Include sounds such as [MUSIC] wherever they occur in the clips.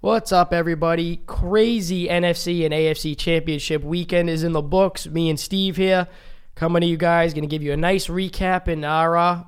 What's up, everybody? Crazy NFC and AFC Championship weekend is in the books. Me and Steve here coming to you guys, going to give you a nice recap and our uh,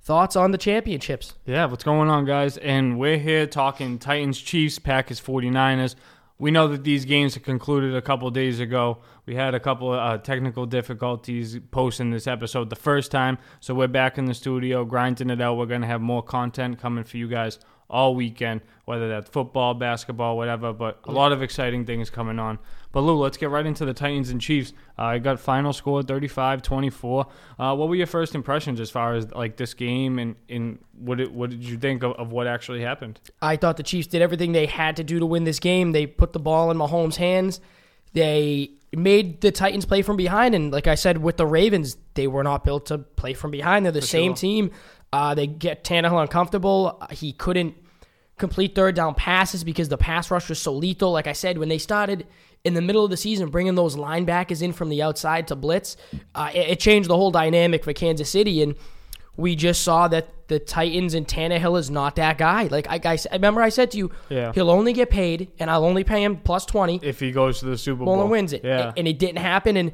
thoughts on the championships. Yeah, what's going on, guys? And we're here talking Titans, Chiefs, Packers, 49ers. We know that these games concluded a couple days ago. We had a couple of uh, technical difficulties posting this episode the first time, so we're back in the studio grinding it out. We're going to have more content coming for you guys all weekend, whether that's football, basketball, whatever. But a lot of exciting things coming on. But Lou, let's get right into the Titans and Chiefs. Uh, I got final score 35-24. Uh, what were your first impressions as far as like this game and, and what it, what did you think of, of what actually happened? I thought the Chiefs did everything they had to do to win this game. They put the ball in Mahomes' hands. They made the Titans play from behind, and like I said with the Ravens, they were not built to play from behind. They're the For same sure. team. Uh, they get Tannehill uncomfortable. He couldn't complete third down passes because the pass rush was so lethal. Like I said, when they started in the middle of the season bringing those linebackers in from the outside to blitz, uh, it, it changed the whole dynamic for Kansas City. And we just saw that the Titans and Tannehill is not that guy. Like I, I, I remember I said to you, Yeah. he'll only get paid, and I'll only pay him plus twenty. If he goes to the Super Bowl Bowl and wins it. Yeah. And it didn't happen. And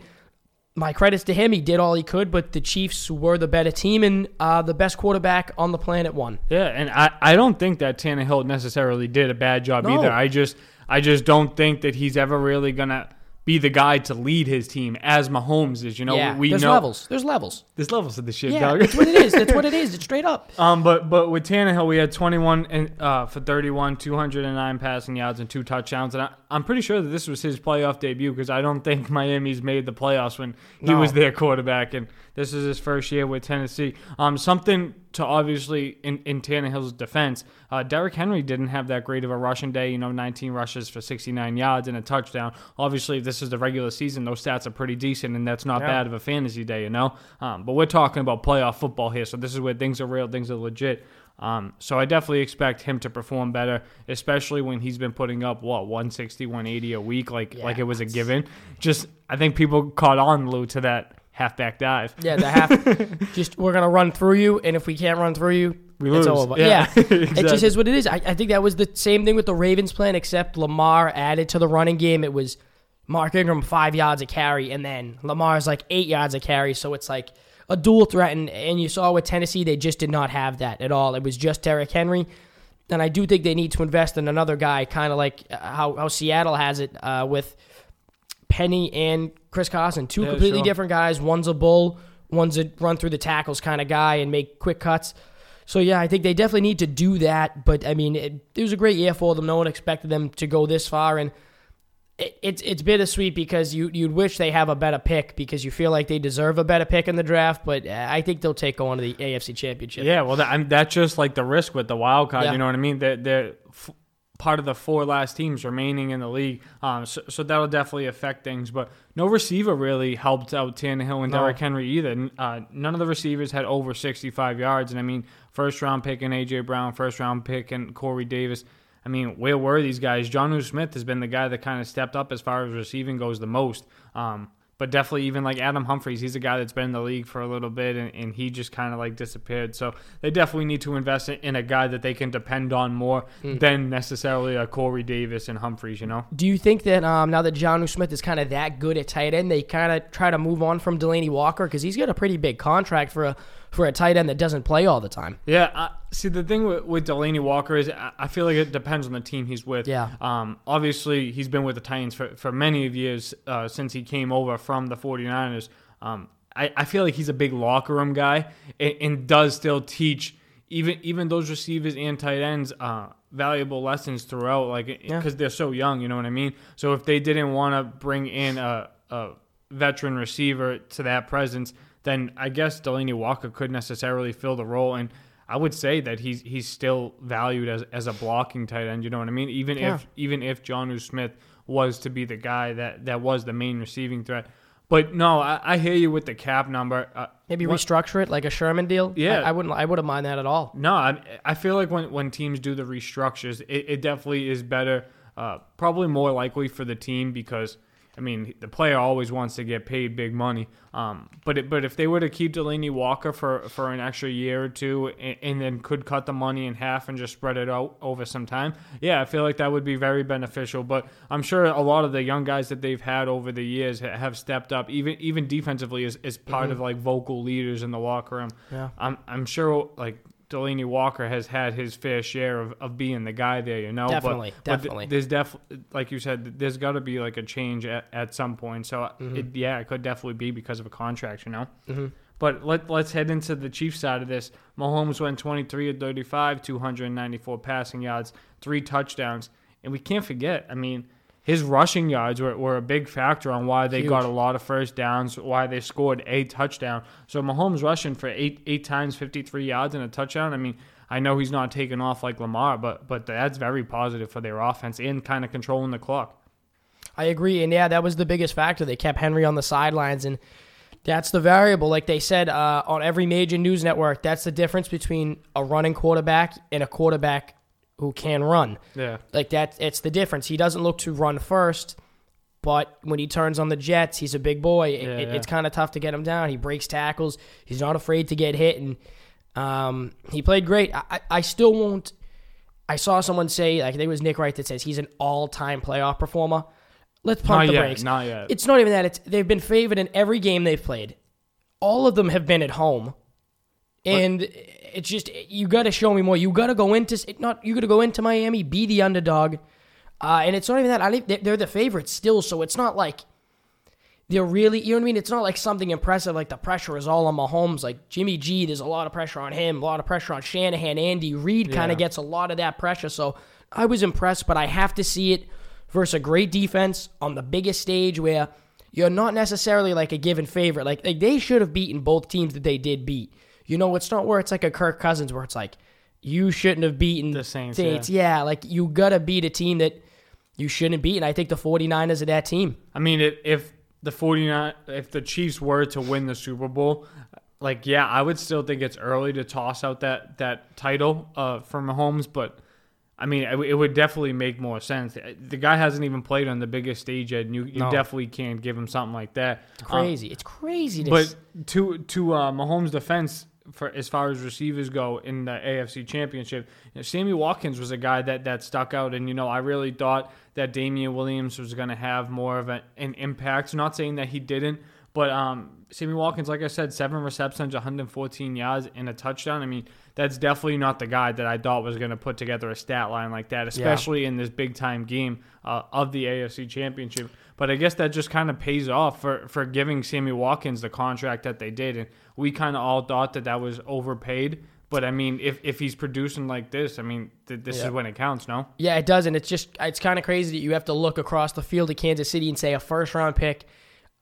my credits to him, he did all he could, but the Chiefs were the better team and uh, the best quarterback on the planet won. Yeah, and I, I don't think that Tannehill necessarily did a bad job No. either. I just I just don't think that he's ever really gonna be the guy to lead his team as Mahomes is. You know, yeah, we there's know levels. There's levels. there's levels of the shit, Yeah, dog. that's what it is. That's what it [LAUGHS] is. It's straight up. Um, but but with Tannehill, we had 21 and, uh, for 31, 209 passing yards and two touchdowns, and I, I'm pretty sure that this was his playoff debut because I don't think [LAUGHS] Miami's made the playoffs when he No. was their quarterback, and this is his first year with Tennessee. Um, something to obviously in in Tannehill's defense, uh, Derrick Henry didn't have that great of a rushing day. You know, 19 rushes for 69 yards and a touchdown. Obviously, this is the regular season, those stats are pretty decent, and that's not Yeah. bad of a fantasy day, you know. Um, but we're talking about playoff football here, so this is where things are real, things are legit. Um, so I definitely expect him to perform better, especially when he's been putting up what 160, 180 a week, like Yeah, like it was a given. Just I think people caught on Lou to that halfback dive. Yeah, the half. [LAUGHS] just we're gonna run through you, and if we can't run through you, We it's lose. over. Yeah, Yeah, [LAUGHS] it just is what it is. I, I think that was the same thing with the Ravens plan, except Lamar added to the running game. It was Mark Ingram five yards a carry, and then Lamar's like eight yards a carry. So it's like a dual threat, and, and you saw with Tennessee, they just did not have that at all. It was just Derrick Henry. And I do think they need to invest in another guy, kind of like uh, how, how Seattle has it uh, with Penny and Chris Carson. Two Yeah, completely sure. different guys. One's a bull, one's a run through the tackles kind of guy and make quick cuts. So yeah, I think they definitely need to do that. But I mean, it, it was a great year for them. No one expected them to go this far, and it, it's it's bittersweet because you you'd wish they have a better pick because you feel like they deserve a better pick in the draft. But uh, I think they'll take on to the AFC Championship. Yeah, well, that, I mean, that's just like the risk with the wild card. Yeah. You know what I mean? F- part of the four last teams remaining in the league, um, so, so that'll definitely affect things. But no receiver really helped out Tannehill and No. Derrick Henry either. Uh, none of the receivers had over 65 yards, and I mean, first round pick in AJ Brown, first round pick and Corey Davis. I mean, where were these guys? Jonnu Smith has been the guy that kind of stepped up as far as receiving goes the most. Um, but definitely, even like Adam Humphries, he's a guy that's been in the league for a little bit, and, and he just kind of like disappeared. So they definitely need to invest in, a guy that they can depend on more than necessarily a Corey Davis and Humphries. You know? Do you think that um, now that Jonnu Smith is kind of that good at tight end, they kind of try to move on from Delanie Walker because he's got a pretty big contract for a for a tight end that doesn't play all the time. Yeah. I, see, the thing with, with Delanie Walker is I, I feel like it depends on the team he's with. Yeah. Um, obviously, he's been with the Titans for, for many of years uh, since he came over from the 49ers. Um, I, I feel like he's a big locker room guy and, and does still teach even even those receivers and tight ends uh, valuable lessons throughout, like because they're so young. You know what I mean? So if they didn't want to bring in a, a veteran receiver to that presence, then I guess Delanie Walker could necessarily fill the role. And I would say that he's he's still valued as, as a blocking tight end. You know what I mean? Even Yeah. if even if Jonnu Smith was to be the guy that, that was the main receiving threat. But no, I, I hear you with the cap number. Uh, Maybe what- restructure it like a Sherman deal. Yeah. I, I wouldn't. I wouldn't mind that at all. No, I, I feel like when, when teams do the restructures, it, it definitely is better, uh, probably more likely for the team because I mean, the player always wants to get paid big money. Um, but it, but if they were to keep Delanie Walker for, for an extra year or two, and, and, then could cut the money in half and just spread it out over some time, yeah, I feel like that would be very beneficial. But I'm sure a lot of the young guys that they've had over the years have stepped up, even even defensively, as, as part mm-hmm. of like vocal leaders in the locker room. Yeah, I'm I'm sure like Delanie Walker has had his fair share of, of being the guy there, you know. Definitely, but, definitely. But there's def like you said, there's got to be like a change at, at some point. So mm-hmm. it, yeah, it could definitely be because of a contract, you know. Mm-hmm. But let let's head into the Chiefs side of this. Mahomes went 23 of 35, 294 passing yards, three touchdowns, and we can't forget. I mean, his rushing yards were, were a big factor on why they Huge. got a lot of first downs, why they scored a touchdown. So Mahomes rushing for eight eight times, 53 yards and a touchdown. I mean, I know he's not taking off like Lamar, but but that's very positive for their offense and kind of controlling the clock. I agree, and yeah, that was the biggest factor. They kept Henry on the sidelines, and that's the variable. Like they said uh, on every major news network, that's the difference between a running quarterback and a quarterback who can run. Yeah. Like that it's the difference. He doesn't look to run first, but when he turns on the Jets, he's a big boy. It, yeah, it, yeah. It's kind of tough to get him down. He breaks tackles. He's not afraid to get hit and um, he played great. I, I, still won't I saw someone say, like I think it was Nick Wright that says he's an all-time playoff performer. Let's pump not the yet, brakes. Not yet. It's not even that. It's they've been favored in every game they've played. All of them have been at home, and but, it's just you got to show me more. You got to go into not you got to go into Miami, be the underdog, uh, and it's not even that. I they're the favorites still, so it's not like they're really you know what I mean. It's not like something impressive. Like the pressure is all on Mahomes. Like Jimmy G, there's a lot of pressure on him, a lot of pressure on Shanahan. Andy Reid kind of gets a lot of that pressure. So I was impressed, but I have to see it versus a great defense on the biggest stage where you're not necessarily like a given favorite. Like, like they should have beaten both teams that they did beat. You know, it's not where it's like a Kirk Cousins where it's like you shouldn't have beaten the Saints. Saints. Yeah. yeah, like you gotta beat a team that you shouldn't beat, and I think the 49ers are that team. I mean, if the 49 if the Chiefs were to win the Super Bowl, like yeah, I would still think it's early to toss out that that title uh, for Mahomes, but I mean, it, would definitely make more sense. The guy hasn't even played on the biggest stage yet, and you, you no. definitely can't give him something like that. It's crazy. Um, it's crazy. but to to uh, Mahomes' defense, for as far as receivers go in the AFC Championship, you know, Sammy Watkins was a guy that that stuck out, and you know I really thought that Damien Williams was going to have more of an impact. Not saying that he didn't, but um, Sammy Watkins, like I said, seven receptions, 114 yards, and a touchdown. I mean, that's definitely not the guy that I thought was going to put together a stat line like that, especially yeah. in this big time game uh, of the AFC Championship. But I guess that just kind of pays off for, for giving Sammy Watkins the contract that they did. And we kind of all thought that that was overpaid. But I mean, if, if he's producing like this, I mean, th- this yeah. is when it counts, no? Yeah, it does. And it's just, it's kind of crazy that you have to look across the field of Kansas City and say a first round pick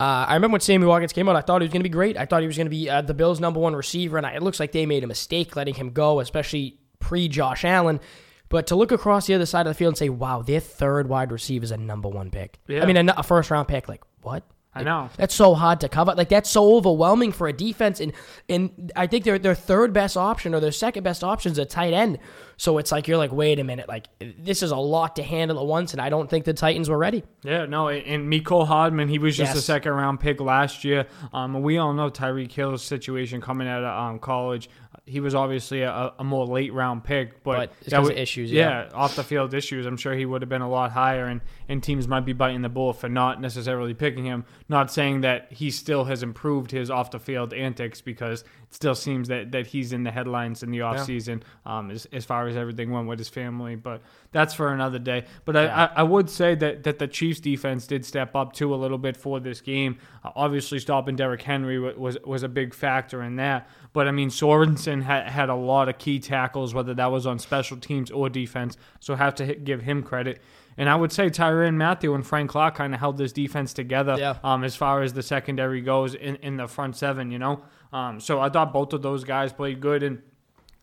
uh, I remember when Sammy Watkins came out, I thought he was going to be great. I thought he was going to be uh, the Bills' number one receiver, and I, it looks like they made a mistake letting him go, especially pre Josh Allen. But to look across the other side of the field and say, wow, their third wide receiver is a number one pick. Yeah. I mean, a, a first round pick, like, what? I know that's so hard to cover. Like that's so overwhelming for a defense, and and I think their their third best option or their second best option is a tight end. So it's like you're like, wait a minute, like this is a lot to handle at once, and I don't think the Titans were ready. Yeah, no, and Mecole Hardman, he was just yes. a second round pick last year. Um, we all know Tyreek Hill's situation coming out of um, college he was obviously a, a more late round pick, but, but was, issues, yeah. yeah. off the field issues. I'm sure he would have been a lot higher, and, and teams might be biting the bullet for not necessarily picking him. Not saying that he still has improved his off the field antics because still seems that, that he's in the headlines in the offseason yeah. um, as, as far as everything went with his family, but that's for another day. But yeah. I, I would say that, that the Chiefs defense did step up too a little bit for this game. Uh, obviously, stopping Derrick Henry was was a big factor in that. But I mean, Sorensen had, had a lot of key tackles, whether that was on special teams or defense. So have to hit, give him credit. And I would say Tyrann Mathieu and Frank Clark kind of held this defense together yeah. um, as far as the secondary goes in, in the front seven, you know. Um, so I thought both of those guys played good. And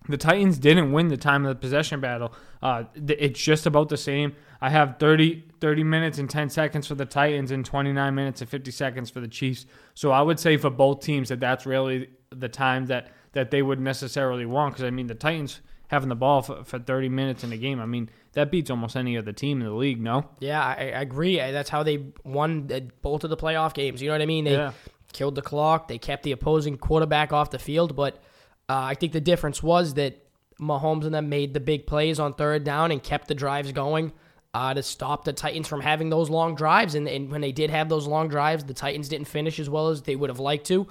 the Titans didn't win the time of the possession battle. Uh, it's just about the same. I have 30, 30 minutes and 10 seconds for the Titans and 29 minutes and 50 seconds for the Chiefs. So I would say for both teams that that's really the time that that they would necessarily want because I mean the Titans having the ball for, for 30 minutes in a game. I mean, that beats almost any other team in the league, no? Yeah, I, I agree. That's how they won both of the playoff games. You know what I mean? They Yeah. Killed the clock. They kept the opposing quarterback off the field. But uh, I think the difference was that Mahomes and them made the big plays on third down and kept the drives going uh, to stop the Titans from having those long drives. And, and when they did have those long drives, the Titans didn't finish as well as they would have liked to.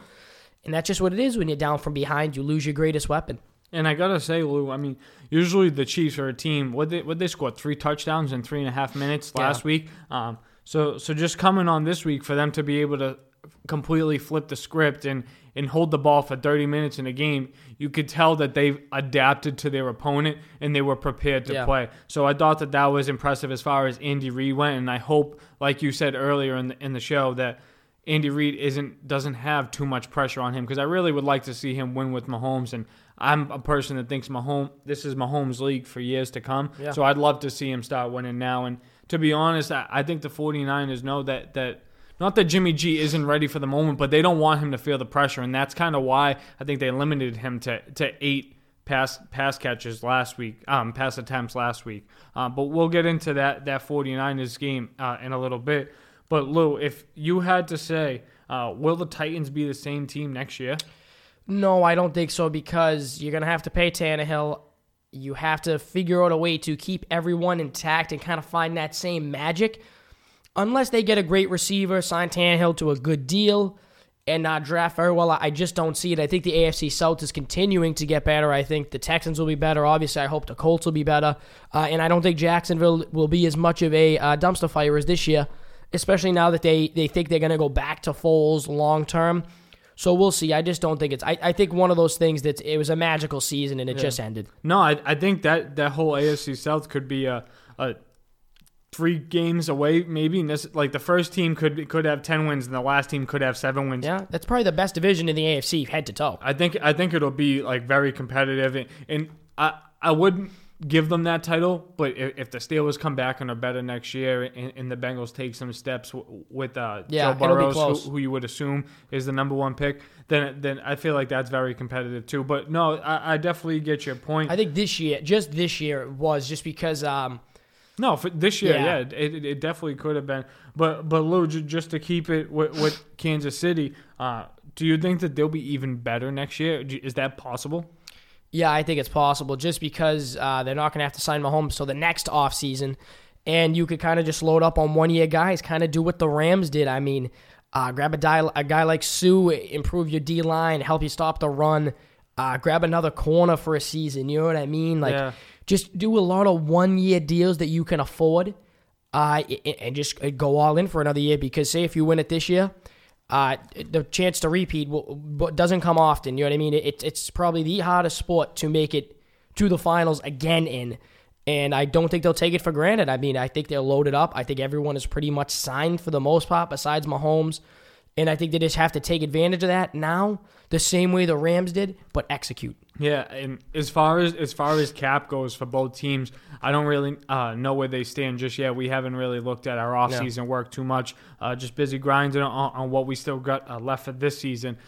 And that's just what it is when you're down from behind. You lose your greatest weapon. And I gotta say, Lou, I mean, usually the Chiefs are a team. What they what they scored three touchdowns in three and a half minutes last Yeah. week. Um, so so just coming on this week for them to be able to completely flip the script and and hold the ball for 30 minutes in a game, you could tell that they've adapted to their opponent and they were prepared to Yeah. play. So I thought that that was impressive as far as Andy Reid went, and I hope, like you said earlier in the, in the show, that Andy Reid isn't doesn't have too much pressure on him because I really would like to see him win with Mahomes, and I'm a person that thinks Mahomes this is Mahomes' league for years to come. Yeah. So I'd love to see him start winning now. And to be honest, I, I think the 49ers know that that not that Jimmy G isn't ready for the moment, but they don't want him to feel the pressure, and that's kind of why I think they limited him to to eight pass pass catches last week, um, pass attempts last week. Um, but we'll get into that that 49ers game uh, in a little bit. But Lou, if you had to say, uh, will the Titans be the same team next year? No, I don't think so because you're to have to pay Tannehill. You have to figure out a way to keep everyone intact and kind of find that same magic. Unless they get a great receiver, sign Tannehill to a good deal, and not draft very well, I just don't see it. I think the AFC South is continuing to get better. I think the Texans will be better. Obviously, I hope the Colts will be better. Uh, and I don't think Jacksonville will be as much of a uh, dumpster fire as this year, especially now that they, they think they're going to go back to Foles long term. So we'll see. I just don't think it's. I, I think one of those things that it was a magical season and it just ended. No, I, I think that that whole AFC South could be a, a three games away, maybe. And this, like the first team could could have ten wins, and the last team could have seven wins. Yeah, that's probably the best division in the AFC, head to toe. I think I think it'll be like very competitive, and, and I I wouldn't give them that title, but if, if the Steelers come back and are better next year, and, and the Bengals take some steps w- with uh, Yeah, Joe it'll Burrows, who, who you would assume is the number one pick, then then I feel like that's very competitive too. But no, I, I definitely get your point. I think this year, just this year, it was just because. Um, No, for this year, Yeah. yeah, it, it, it definitely could have been. But but Lou, just to keep it with, with Kansas City, uh, do you think that they'll be even better next year? Is that possible? Yeah, I think it's possible just because uh, they're not going to have to sign Mahomes till the next offseason. And you could kind of just load up on one year guys, kind of do what the Rams did. I mean, uh, grab a, di- a guy like Suh, improve your D line, help you stop the run, uh, grab another corner for a season. You know what I mean? Like, Yeah. Just do a lot of one year deals that you can afford uh, and just go all in for another year because, say, if you win it this year, uh, the chance to repeat doesn't come often. You know what I mean? It, it's probably the hardest sport to make it to the finals again in. And I don't think they'll take it for granted. I mean, I think they'll load it up. I think everyone is pretty much signed for the most part, besides Mahomes. And I think they just have to take advantage of that now, the same way the Rams did, but execute. Yeah, and as far as as far as cap goes for both teams, I don't really uh, know where they stand just yet. We haven't really looked at our offseason work too much. Uh, just busy grinding on, on what we still got uh, left for this season.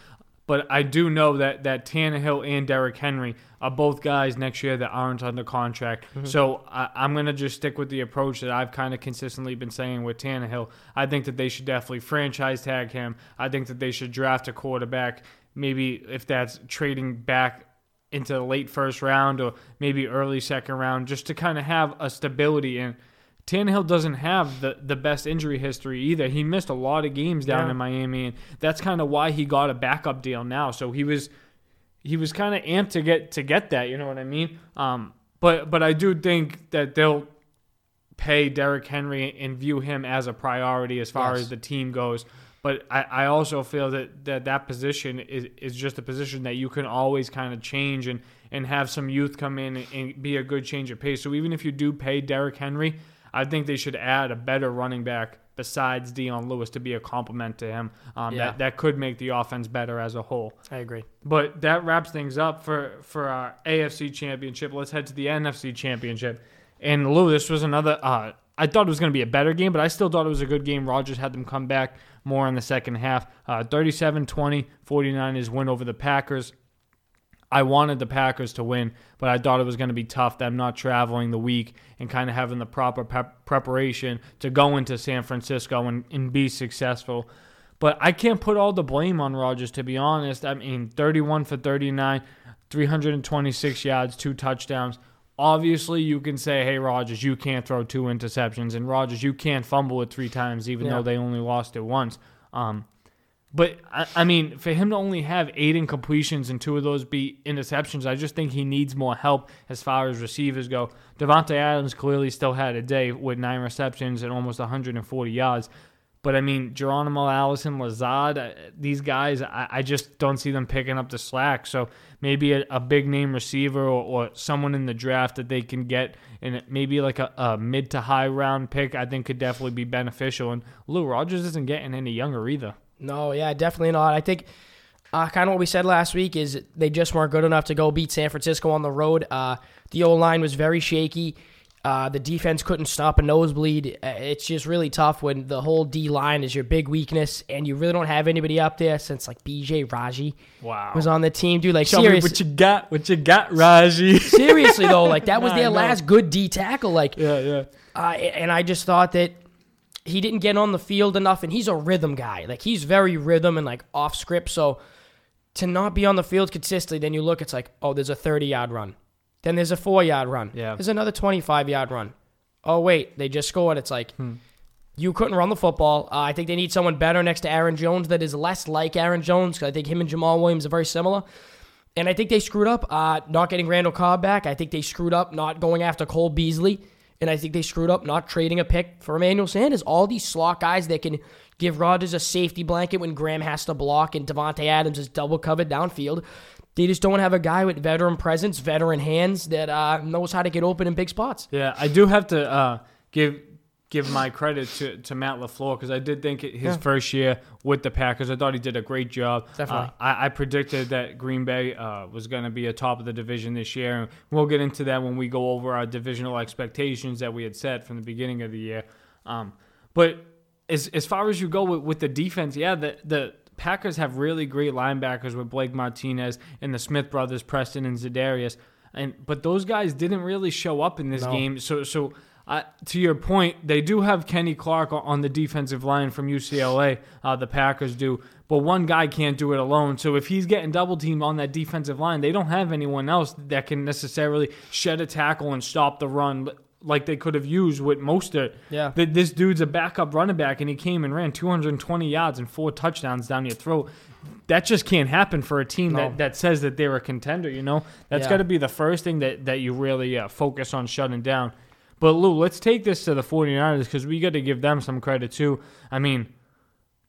But I do know that that Tannehill and Derrick Henry are both guys next year that aren't under contract. Mm-hmm. So I, I'm gonna just stick with the approach that I've kind of consistently been saying with Tannehill. I think that they should definitely franchise tag him. I think that they should draft a quarterback. Maybe if that's trading back into the late first round or maybe early second round just to kind of have a stability. And Tannehill doesn't have the, the best injury history either. He missed a lot of games down Yeah. in Miami, and that's kind of why he got a backup deal now. So he was he was kind of amped to get to get that. You know what I mean? Um, but but I do think that they'll pay Derrick Henry and view him as a priority as far Yes. as the team goes. But I, I also feel that, that that position is, is just a position that you can always kind of change and, and have some youth come in and, and be a good change of pace. So even if you do pay Derrick Henry, I think they should add a better running back besides Dion Lewis to be a complement to him. Um, Yeah. that, that could make the offense better as a whole. I agree. But that wraps things up for, for our AFC championship. Let's head to the NFC championship. And Lou, this was another. Uh, I thought it was going to be a better game, but I still thought it was a good game. Rodgers had them come back more in the second half. Uh, 37 20, 49ers win over the Packers. I wanted the Packers to win, but I thought it was going to be tough. Them not traveling the week and kind of having the proper pep- preparation to go into San Francisco and, and be successful. But I can't put all the blame on Rodgers, to be honest. I mean, 31 for 39, 326 yards, two touchdowns. Obviously, you can say, hey, Rodgers, you can't throw two interceptions. And Rodgers, you can't fumble it three times, even Yeah. though they only lost it once. Um, but, I, I mean, for him to only have eight incompletions and two of those be interceptions, I just think he needs more help as far as receivers go. Davante Adams clearly still had a day with nine receptions and almost 140 yards. But I mean, Geronimo Allison, Lazard, uh, these guys, I, I just don't see them picking up the slack. So maybe a, a big name receiver or, or someone in the draft that they can get, and maybe like a, a mid to high round pick, I think could definitely be beneficial. And Lou Rodgers isn't getting any younger either. No, yeah, definitely not. I think uh, kind of what we said last week is they just weren't good enough to go beat San Francisco on the road. Uh, the O line was very shaky. Uh, the defense couldn't stop a nosebleed. Uh, It's just really tough when the whole D line is your big weakness, and you really don't have anybody up there since like BJ Raji Wow. was on the team, dude. Like Show me serious, what you got. What you got, Raji? [LAUGHS] seriously though, like that was [LAUGHS] I their last good D tackle. Like yeah, yeah. uh, and I just thought that he didn't get on the field enough, and he's a rhythm guy. Like he's very rhythm and like off script. So to not be on the field consistently, then you look, it's like, oh, there's a 30 yard run, then there's a four yard run, Yeah. there's another 25 yard run. Oh wait, they just scored. It's like. Hmm. You couldn't run the football. Uh, I think they need someone better next to Aaron Jones that is less like Aaron Jones because I think him and Jamaal Williams are very similar. And I think they screwed up uh, not getting Randall Cobb back. I think they screwed up not going after Cole Beasley. And I think they screwed up not trading a pick for Emmanuel Sanders. All these slot guys that can give Rodgers a safety blanket when Graham has to block and Davante Adams is double covered downfield. They just don't have a guy with veteran presence, veteran hands that uh, knows how to get open in big spots. Yeah, I do have to uh, give give my credit to, to Matt Lafleur because I did think it- his first year with the Packers, I thought he did a great job. Definitely. Uh, I, I predicted that Green Bay uh, was going to be a top of the division this year, and we'll get into that when we go over our divisional expectations that we had set from the beginning of the year. Um, but as as far as you go with, with the defense, yeah, the the Packers have really great linebackers with Blake Martinez and the Smith brothers, Preston and Za'Darius, and but those guys didn't really show up in this No. game. So so. Uh, to your point, they do have Kenny Clark on the defensive line from UCLA. Uh, the Packers do, but one guy can't do it alone. So if he's getting double teamed on that defensive line, they don't have anyone else that can necessarily shed a tackle and stop the run like they could have used with Mostert. Yeah. Th- This dude's a backup running back, and he came and ran 220 yards and four touchdowns down your throat. That just can't happen for a team No. that, that says that they're a contender, you know? That's Yeah. got to be the first thing that, that you really uh, focus on shutting down. But, Lou, let's take this to the 49ers because we got to give them some credit, too. I mean,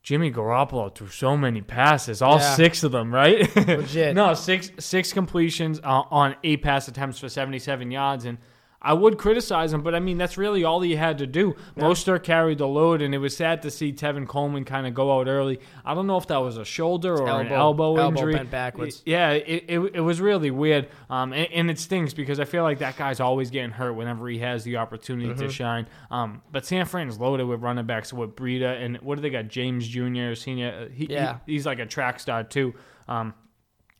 Jimmy Garoppolo threw so many passes, all Yeah. six of them, right? [LAUGHS] Legit. no, six six completions uh, on eight pass attempts for 77 yards, and I would criticize him, but I mean that's really all he had to do. Mostert carried the load, and it was sad to see Tevin Coleman kind of go out early. I don't know if that was a shoulder or an elbow- elbow elbow injury. bent backwards. Yeah, it, it, it was really weird, um, and, and it stinks because I feel like that guy's always getting hurt whenever he has the opportunity Mm-hmm. to shine. Um, but San Fran's loaded with running backs with Breida and what do they got? James Jr. Senior. He, he- Yeah. he's like a track star too. Um,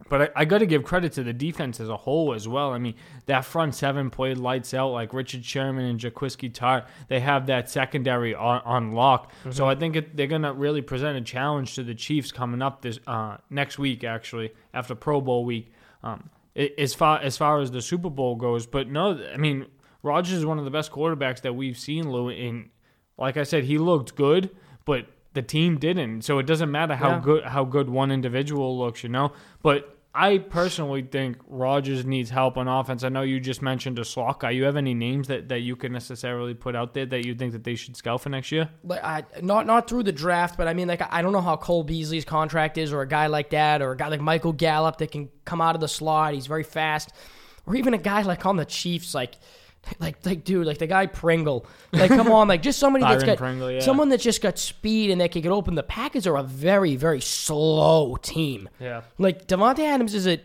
but I, I got to give credit to the defense as a whole as well. I mean, that front seven played lights out like Richard Sherman and Jaquiski Tartt. They have that secondary on, on lock. So I think it, they're going to really present a challenge to the Chiefs coming up this uh, next week, actually, after Pro Bowl week. Um, as far as far as the Super Bowl goes, but no, I mean Rodgers is one of the best quarterbacks that we've seen. Lou, and like I said, he looked good, but the team didn't. So it doesn't matter how Yeah. good how good one individual looks, you know. But I personally think Rodgers needs help on offense. I know you just mentioned a slot guy. You have any names that, that you can necessarily put out there that you think that they should scout for next year? like I, not not through the draft, but I mean, like I don't know how Cole Beasley's contract is, or a guy like that, or a guy like Michael Gallup that can come out of the slot. He's very fast, or even a guy like on the Chiefs, like. Like, like, dude, like the guy Pringle. Like, come on, like, just somebody that's got Pringle, yeah. someone that's just got speed and that can get open. The Packers are a very, very slow team. Yeah. Like Davante Adams is a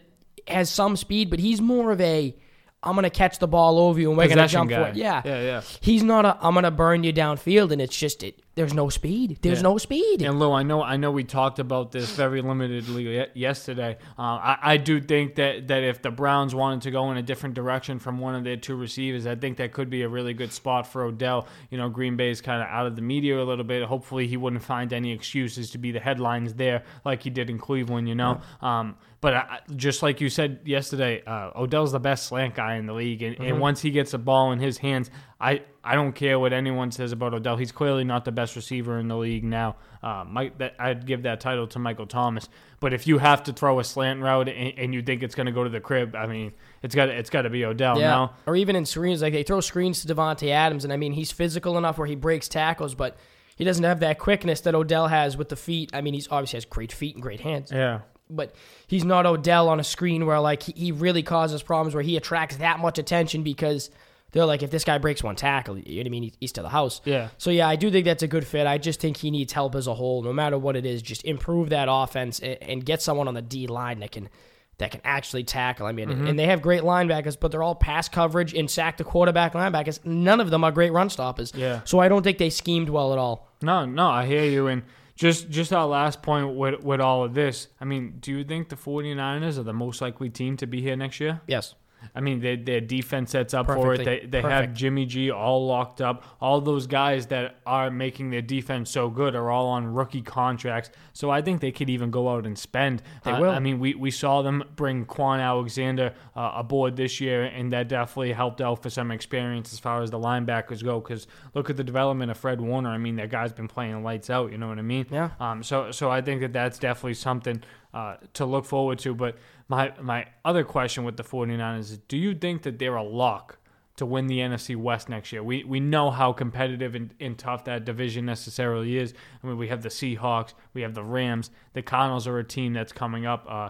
has some speed, but he's more of a I'm gonna catch the ball over you and we're gonna jump guy. for it. Yeah. Yeah, yeah. He's not a I'm gonna burn you downfield and it's just it there's no speed. There's Yeah. no speed. And Lou, I know, I know, we talked about this very limitedly yesterday. Uh, I, I do think that that if the Browns wanted to go in a different direction from one of their two receivers, I think that could be a really good spot for Odell. You know, Green Bay is kind of out of the media a little bit. Hopefully, he wouldn't find any excuses to be the headlines there like he did in Cleveland. You know, um, but I, just like you said yesterday, uh, Odell's the best slant guy in the league, and, and once he gets a ball in his hands, I, I don't care what anyone says about Odell. He's clearly not the best receiver in the league now. Uh, Mike, that, I'd give that title to Michael Thomas. But if you have to throw a slant route and, and you think it's going to go to the crib, I mean, it's got it's got to be Odell Yeah. now. Or even in screens, like they throw screens to Davante Adams, and I mean he's physical enough where he breaks tackles, but he doesn't have that quickness that Odell has with the feet. I mean, he's obviously has great feet and great hands, Yeah. but he's not Odell on a screen where like he, he really causes problems where he attracts that much attention because they're like, if this guy breaks one tackle, you know what I mean? He- He's to the house. Yeah. So yeah, I do think that's a good fit. I just think he needs help as a whole, no matter what it is. Just improve that offense and, and get someone on the D line that can that can actually tackle. I mean, Mm-hmm. and they have great linebackers, but they're all pass coverage and sack the quarterback linebackers. None of them are great run stoppers. Yeah. So I don't think they schemed well at all. No, no, I hear you. And just just our last point with, with all of this, I mean, do you think the 49ers are the most likely team to be here next year? Yes. I mean, their, their defense sets up for it. Perfectly. They, they have Jimmy G all locked up. All those guys that are making their defense so good are all on rookie contracts. So I think they could even go out and spend. They Uh, will. I mean, we, we saw them bring Kwon Alexander uh, aboard this year, and that definitely helped out for some experience as far as the linebackers go. Because look at the development of Fred Warner. I mean, that guy's been playing lights out. You know what I mean? Yeah. Um, so so I think that that's definitely something uh, to look forward to. But my my other question with the 49ers is do you think that they're a lock to win the NFC West next year? We we know how competitive and, and tough that division necessarily is. I mean, we have the Seahawks, we have the Rams, the Cardinals are a team that's coming up uh,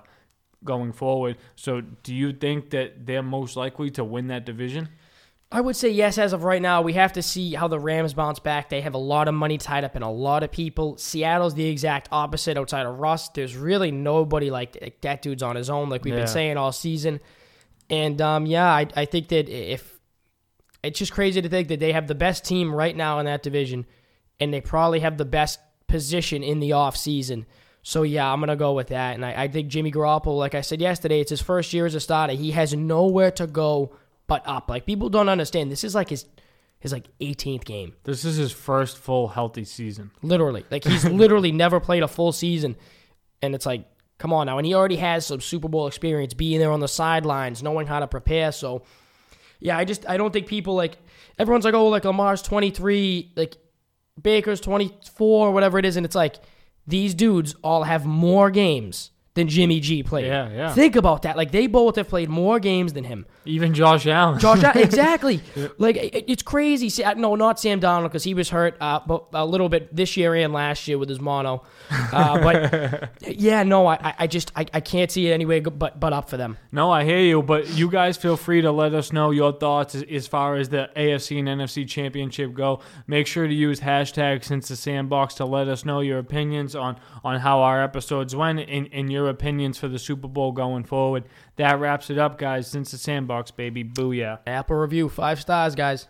going forward. So do you think that they're most likely to win that division? I would say yes as of right now. We have to see how the Rams bounce back. They have a lot of money tied up in a lot of people. Seattle's the exact opposite outside of Russ. There's really nobody like that dude's on his own, like we've Yeah. been saying all season. And um, yeah, I, I think that if it's just crazy to think that they have the best team right now in that division, and they probably have the best position in the off season. So yeah, I'm gonna go with that. And I, I think Jimmy Garoppolo, like I said yesterday, it's his first year as a starter. He has nowhere to go but up. Like people don't understand. This is like his his like 18th game, This is his first full healthy season. literally. Like he's [LAUGHS] literally never played a full season, and it's like, come on now. And he already has some Super Bowl experience, being there on the sidelines, knowing how to prepare. So yeah, I just I don't think people like everyone's like, oh, like Lamar's 23, like Baker's 24, whatever it is, and it's like these dudes all have more games than Jimmy G played. Yeah, yeah. Think about that. Like they both have played more games than him. Even Josh Allen. Josh, Allen- [LAUGHS] exactly. Like it- it's crazy. No, not Sam Darnold because he was hurt, uh, but a little bit this year and last year with his mono. Uh, [LAUGHS] but yeah, no, I, I- just I, I can't see it anyway but but up for them. No, I hear you, but you guys feel free to let us know your thoughts as, as far as the AFC and NFC championship go. Make sure to use hashtag since the sandbox to let us know your opinions on, on how our episodes went in and your opinions for the Super Bowl going forward. That wraps it up, guys. Since the sandbox, baby. Booyah. Apple review five stars, guys.